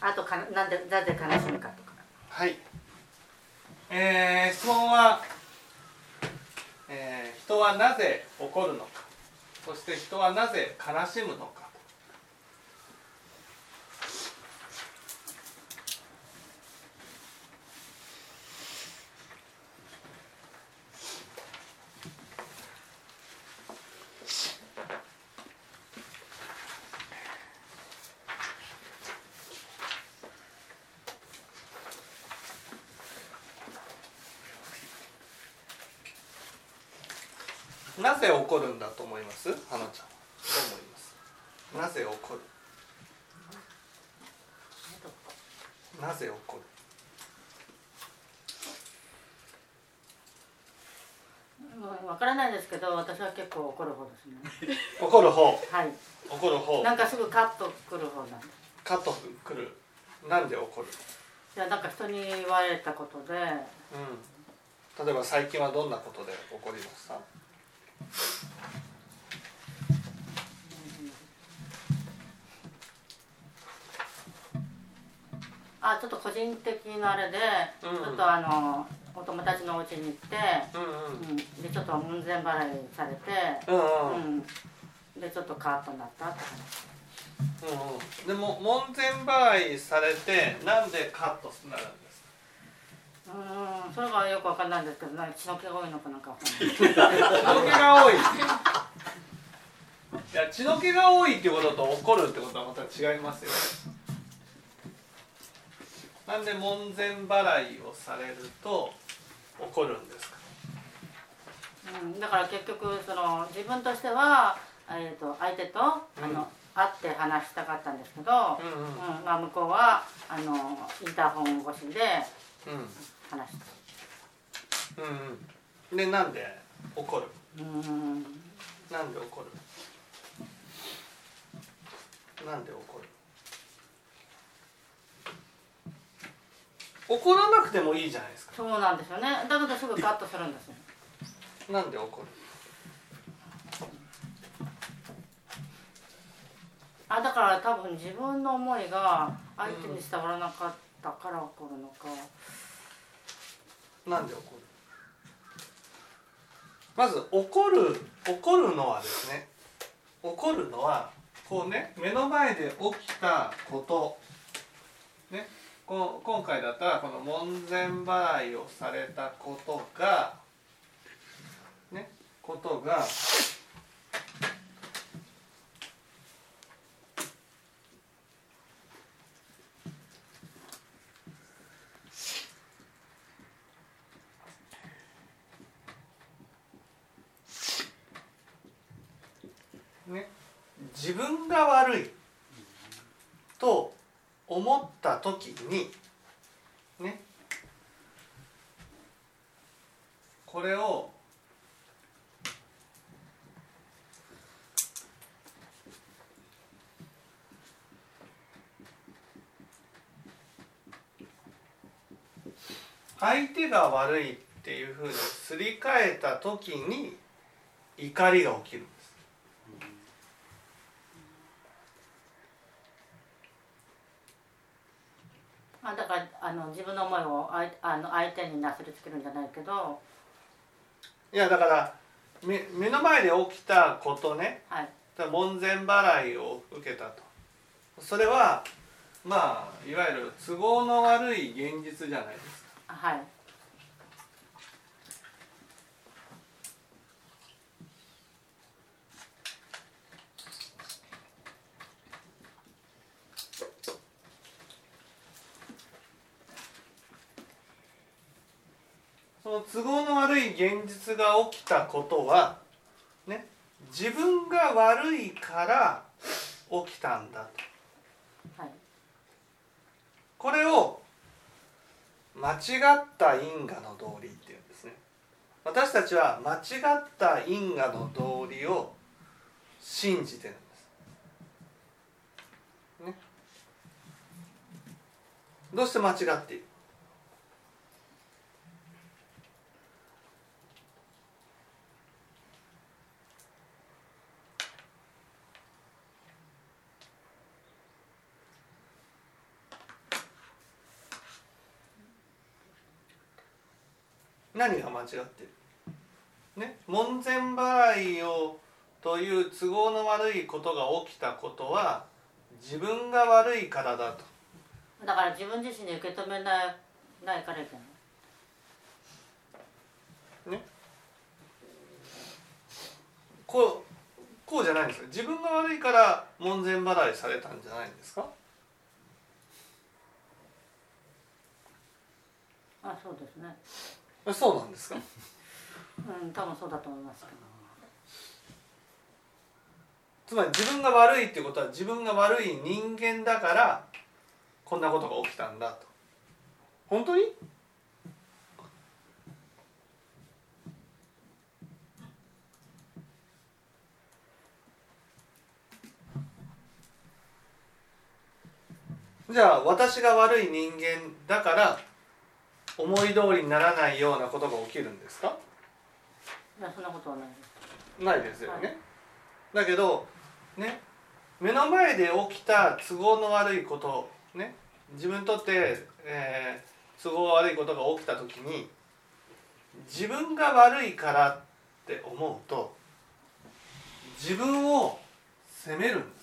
あとかなんでなぜ悲しむかとか。はい。えー、質問は、えー、人はなぜ怒るのか。そして人はなぜ悲しむのかなぜ怒るんだと思います？花ちゃん。思います。なぜ怒る？なぜ怒る？わからないですけど私は結構怒る方ですね。怒る方？はい。怒る方？なんかすぐカッとくる方なんで。カットくる。なんで怒る？いやなんか人に言われたことで。うん。例えば最近はどんなことで怒りました？あちょっと個人的なあれで、うんちょっとあのお友達のお家に行って、うんうん、でちょっと門前払いされて、うんうん。うん。うん、でちょっとカーッとなったって感うんうん。でも門前払いされてなんでカットなるんですじうん。それがよくわかんないんですけどなんか血の気が多いのかなんか血の気が多い。いや血の気が多いっていうことと怒るってことはまた違いますよなんで門前払いをされると怒るんですか？うん、だから結局その自分としては、えー、と相手と、あうん。の会って話したかったんですけど、うん。うんまあ、向こうはあのインターホン越しでうん。話した。うんうん。でなんで怒る？うん。なんで怒る？なんで怒る？怒らなくてもいいじゃないですか。そうなんですよね。だけどすぐカットするんですよ。なんで怒る？あだから多分自分の思いが相手に伝わらなかったから怒るのか、なんで怒る？まず怒る怒るのはですね怒るのはこうね目の前で起きたこと。ねこ今回だったらこの門前払いをされたことがねことがね、自分が悪いと思った時にねこれを相手が悪いっていうふうにすり替えた時に怒りが起きるんです。あだからあの自分の思いを相あの相手になすりつけるんじゃないけど。いやだから目目の前で起きたことね。はい。門前払いを受けたと。それはまあいわゆる都合の悪い現実じゃないですかはい。その都合の悪い現実が起きたことはね自分が悪いから起きたんだとはいこれを間違った因果の道理っていうんですね。私たちは間違った因果の道理を信じてるんです、ね、どうして間違っている？何が間違ってる？ね？門前払いをという都合の悪いことが起きたことは自分が悪いからだと。だから自分自身で受け止めないないからいけない。ね？こうこうじゃないんですよ。自分が悪いから門前払いされたんじゃないんですか？あそうですねあそうなんですか？うん多分そうだと思いますけど。つまり自分が悪いっていうことは自分が悪い人間だからこんなことが起きたんだと。本当に？じゃあ私が悪い人間だから思い通りにならないようなことが起きるんですか？いやそんなことはないです。ないですよね、はい。だけどね目の前で起きた都合の悪いことね自分にとって、えー都合悪いことが起きた時に自分が悪いからって思うと自分を責めるんです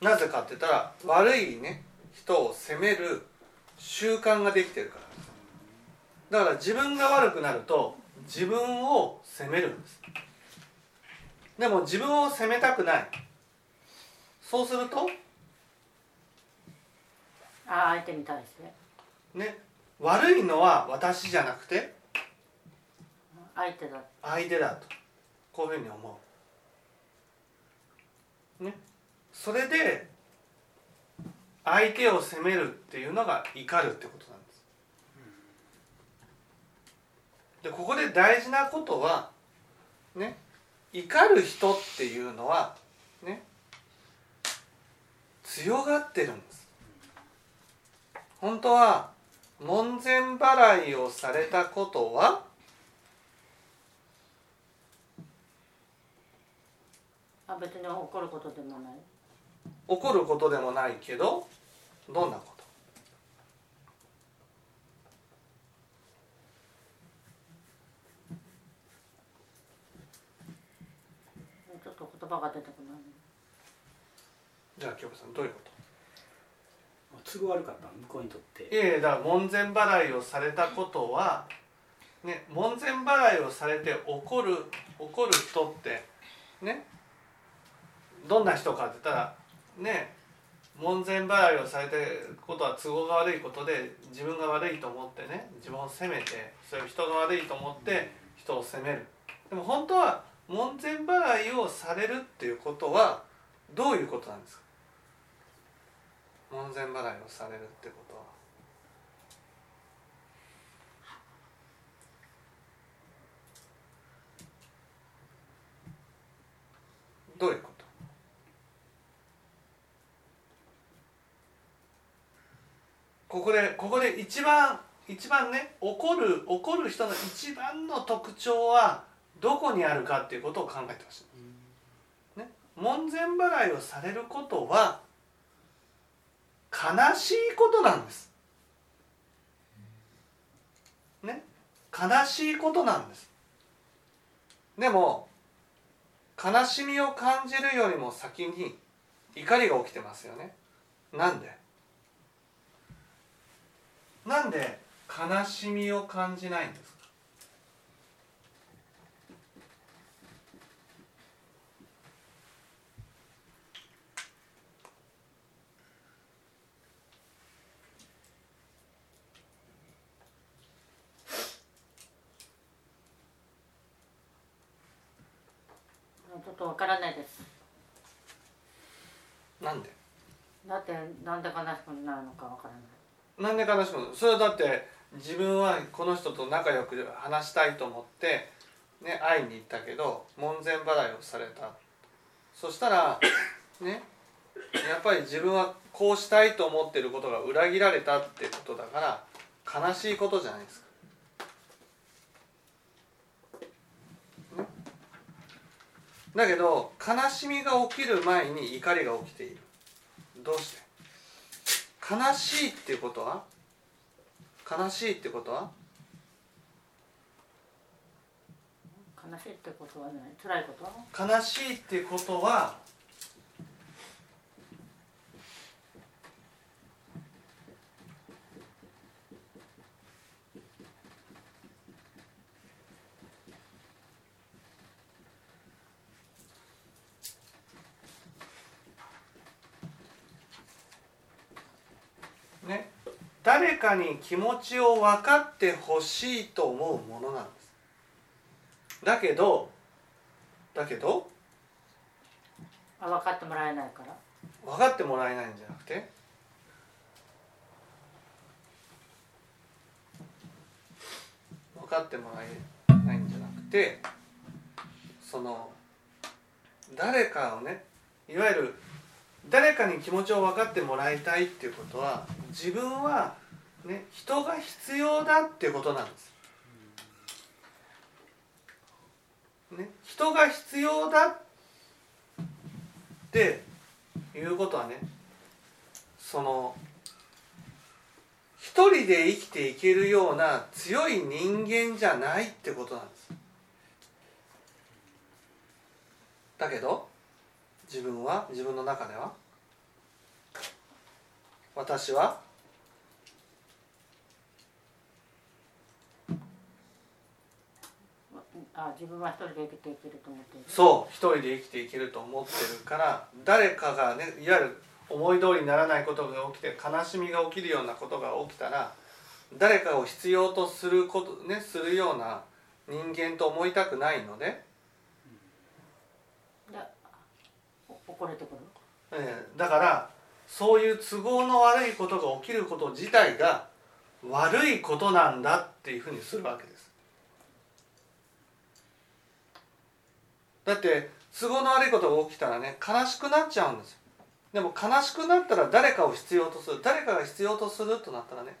なぜかって言ったら悪いね人を責める習慣ができてるから。ですだから自分が悪くなると自分を責めるんです。でも自分を責めたくない。そうするとあ相手に対してね。悪いのは私じゃなくて相手だ相手だと。こういうふうに思う。ねそれで相手を責めるっていうのが怒るってことなんです。でここで大事なことはね怒る人っていうのはね強がってるんです。本当は門前払いをされたことはあ別に怒ることでもない。怒ることでもないけどどんなこと？ちょっと言葉が出てこない。じゃあ京子さんどういうこ都合悪かったの向こうにとって。といやいやだから門前払いをされたことはね門前払いをされて怒る怒る人ってねどんな人かって言ったらね門前払いをされてることは都合が悪いことで自分が悪いと思ってね自分を責めてそれを人が悪いと思って人を責める。でも本当は門前払いをされるっていうことはどういうことなんですか？門前払いをされるってことは。どういうこと？ここでここで一番一番ね怒る怒る人の一番の特徴はどこにあるかっていうことを考えてほしい、ね、門前払いをされることは悲しいことなんです。ね。悲しいことなんです。でも悲しみを感じるよりも先に怒りが起きてますよね。なんで？なんで悲しみを感じないんですか？ちょっとわからないです。なんで？だってなんで悲しくなるのかわからないなんで悲しくなるそれはだって自分はこの人と仲良く話したいと思って、ね、会いに行ったけど門前払いをされた。そしたらねやっぱり自分はこうしたいと思ってることが裏切られたってことだから悲しいことじゃないですか。だけど悲しみが起きる前に怒りが起きている。どうして？悲しいっていうことは？悲しいってことは？悲しいってことはね辛いこと悲しいってことはね誰かに気持ちを分かってほしいと思うものなんです。だけどだけどあ分かってもらえないから。分かってもらえないんじゃなくて分かってもらえないんじゃなくてその誰かをねいわゆる誰かに気持ちを分かってもらいたいっていうことは自分は、ね、人が必要だっていうことなんです。ね、人が必要だっていうことはねその一人で生きていけるような強い人間じゃないってことなんです。だけど自分は自分の中では私はあ自分は一人で生きていけると思ってそう一人で生きていけると思ってるから誰かがねいわゆる思い通りにならないことが起きて悲しみが起きるようなことが起きたら誰かを必要とすることねするような人間と思いたくないので、怒れてくるえーだからそういう都合の悪いことが起きること自体が悪いことなんだっていうふうにするわけです。だって都合の悪いことが起きたらね悲しくなっちゃうんですよ。でも悲しくなったら誰かを必要とする誰かが必要とするとなったらね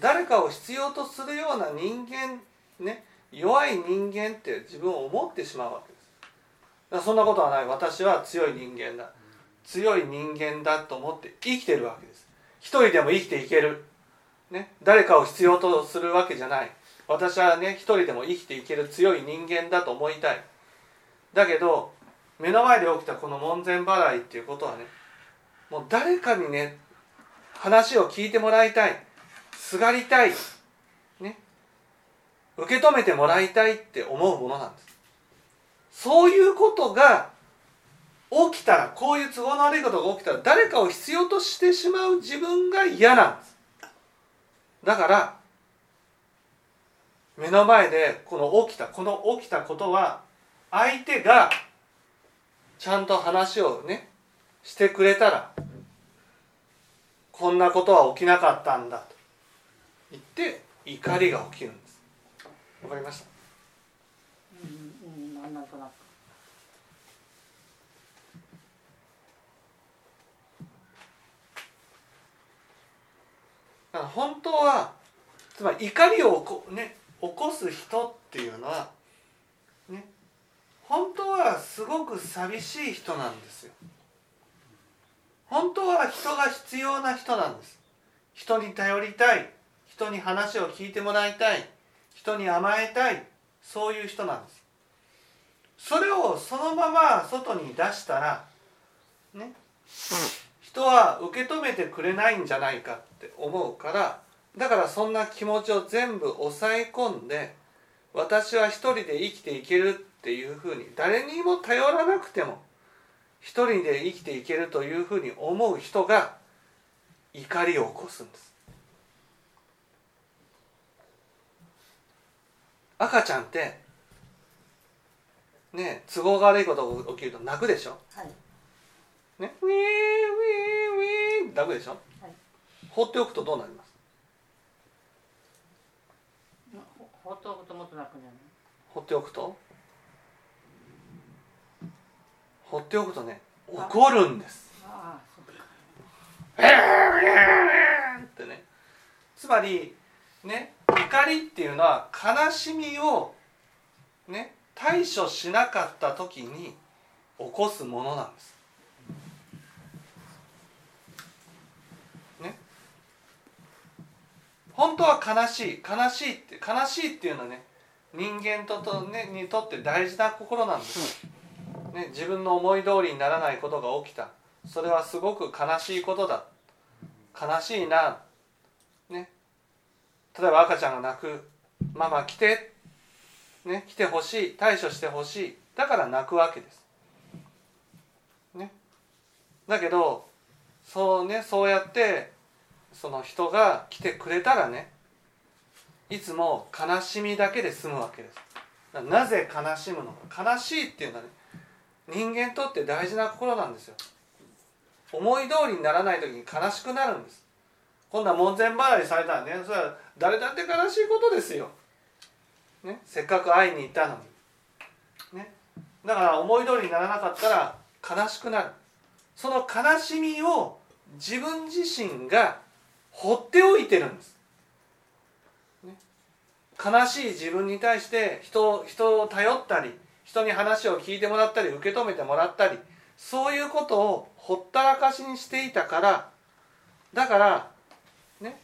誰かを必要とするような人間ね弱い人間って自分を思ってしまうわけです。そんなことはない私は強い人間だ。強い人間だと思って生きてるわけです一人でも生きていける、ね、誰かを必要とするわけじゃない私はね一人でも生きていける強い人間だと思いたいだけど目の前で起きたこの門前払いっていうことはねもう誰かにね話を聞いてもらいたいすがりたいね受け止めてもらいたいって思うものなんです。そういうことが起きたらこういう都合の悪いことが起きたら誰かを必要としてしまう自分が嫌なんです。だから目の前でこの起きたこの起きたことは相手がちゃんと話をねしてくれたらこんなことは起きなかったんだと。言って怒りが起きるんです。わかりました？うんうんなんとなく。だから本当はつまり怒りを起こ,、ね、起こす人っていうのはね本当はすごく寂しい人なんですよ。本当は人が必要な人なんです。人に頼りたい。人に話を聞いてもらいたい。人に甘えたい。そういう人なんです。それをそのまま外に出したらね人は受け止めてくれないんじゃないかって思うからだからそんな気持ちを全部抑え込んで私は一人で生きていけるっていうふうに誰にも頼らなくても一人で生きていけるというふうに思う人が怒りを起こすんです。赤ちゃんってね都合が悪いことが起きると泣くでしょ？はい。ねウィーウィーウィーって泣くでしょ、はい。放っておくとどうなります？ほ放っておくともっと楽になる放っておくと？放っておくとね怒るんですってねつまりね怒りっていうのは悲しみをね対処しなかった時に起こすものなんです。ね。本当は悲しい悲しいって悲しいっていうのはね人間とと、ね、にとって大事な心なんです。ね、自分の思い通りにならないことが起きた。それはすごく悲しいことだ。悲しいな、ね、例えば赤ちゃんが泣く「ママ来て」ね、来てほしい。対処してほしい。だから泣くわけです。ね、だけどそうねそうやってその人が来てくれたらねいつも悲しみだけで済むわけです。なぜ悲しむのか。悲しいっていうのはね人間にとって大事な心なんですよ。思い通りにならない時に悲しくなるんです。今度は門前払いされたらねそれは誰だって悲しいことですよ、ね、せっかく会いに行ったのに、ね、だから思い通りにならなかったら悲しくなる。その悲しみを自分自身が放っておいてるんです、ね、悲しい自分に対して人人を頼ったり人に話を聞いてもらったり受け止めてもらったりそういうことをほったらかしにしていたからだからね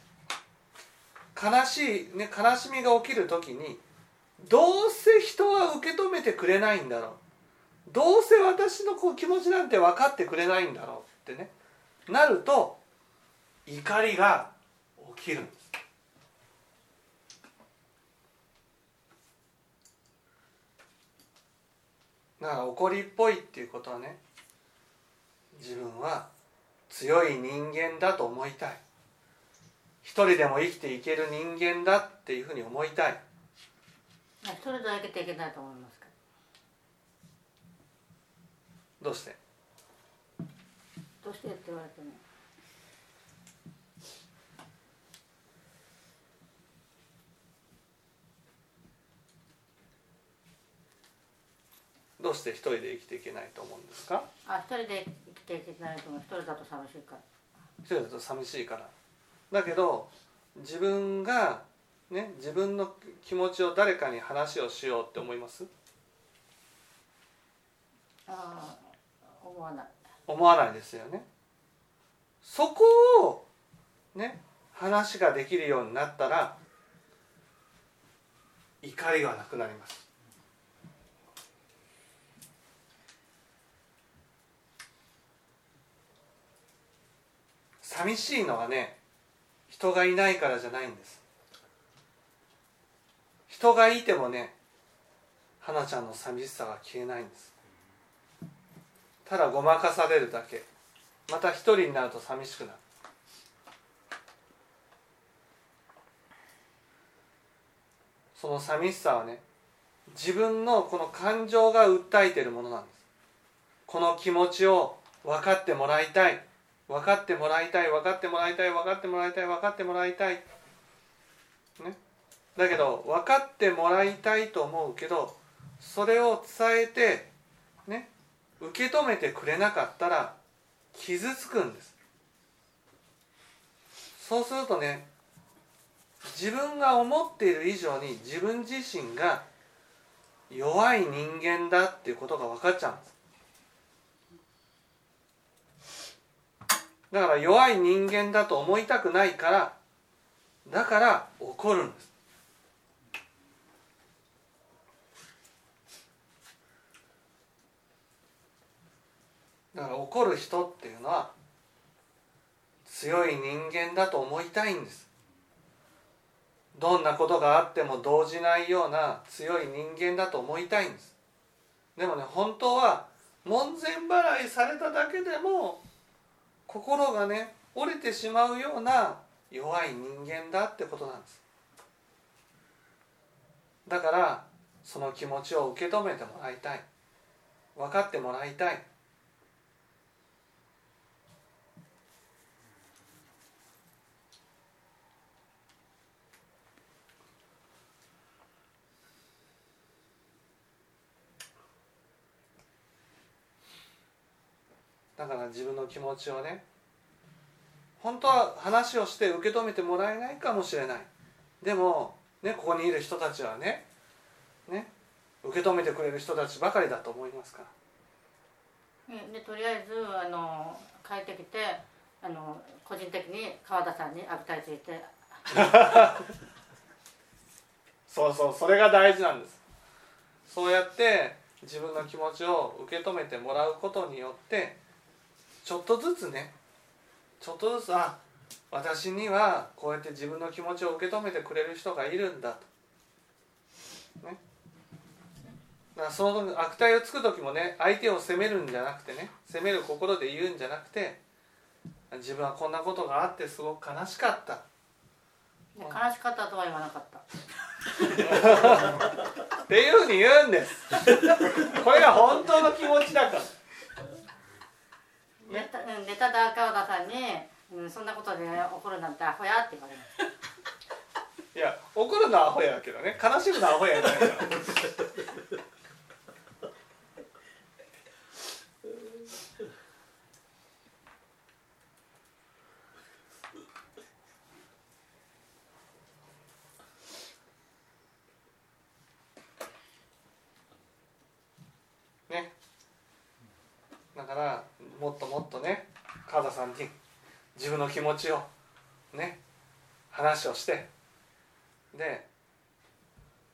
悲しい、ね、悲しみが起きる時にどうせ人は受け止めてくれないんだろうどうせ私のこう気持ちなんて分かってくれないんだろうってねなると怒りが起きるんです。だから怒りっぽいっていうことはね自分は強い人間だと思いたい。一人でも生きていける人間だっていうふうに思いたい。一人では生きていけないと思いますけどうして？どどうしてって言われてもどうして一人で生きていけないと思うんですか？あ一人で生きていけないと思う。一人だと寂しいから。一人だと寂しいから。だけど自分がね自分の気持ちを誰かに話をしようって思います？ああ思わない。思わないですよね。そこをね話ができるようになったら怒りがなくなります寂しいのはね人がいないからじゃないんです。人がいてもね花ちゃんの寂しさが消えないんです。ただごまかされるだけ。また一人になると寂しくなる。その寂しさはね自分のこの感情が訴えているものなんです。この気持ちを分かってもらいたい。分かってもらいたい分かってもらいたい分かってもらいたい分かってもらいたい、ね、だけど分かってもらいたいと思うけどそれを伝えてね。受け止めてくれなかったら傷つくんです。そうするとね自分が思っている以上に自分自身が弱い人間だっていうことが分かっちゃうんです。だから弱い人間だと思いたくないからだから怒るんです。だから怒る人っていうのは強い人間だと思いたいんです。どんなことがあっても動じないような強い人間だと思いたいんです。でもね本当は門前払いされただけでも心がね折れてしまうような弱い人間だってことなんです。だからその気持ちを受け止めてもらいたい。分かってもらいたい。だから自分の気持ちをね本当は話をして受け止めてもらえないかもしれない。でも、ね、ここにいる人たちはねね受け止めてくれる人たちばかりだと思いますから。でとりあえずあの帰ってきてあの個人的に川田さんに悪態ついて。そうそうそれが大事なんです。そうやって自分の気持ちを受け止めてもらうことによってちょっとずつね。ちょっとずつあ私にはこうやって自分の気持ちを受け止めてくれる人がいるんだと。ね。だからその悪態をつく時もね相手を責めるんじゃなくてね責める心で言うんじゃなくて自分はこんなことがあってすごく悲しかった。で悲しかったとは言わなかった。っていうふうに言うんです。これが本当の気持ちだからでたうんでただ川田さんに、うん「そんなことで怒るなんてアホや」って言われましたいや怒るのはアホやだけどね。悲しむのはアホやじゃないからね。だからもっともっとね川田さんに自分の気持ちをね話をしてで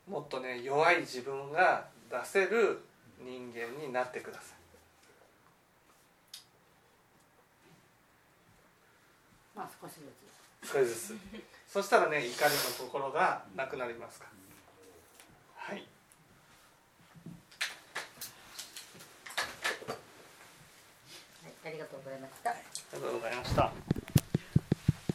もっとね弱い自分が出せる人間になってください。まあ少しずつ。少しずつ。そしたらね怒りの心がなくなりますからはいはいありがとうございました。ありがとうございました。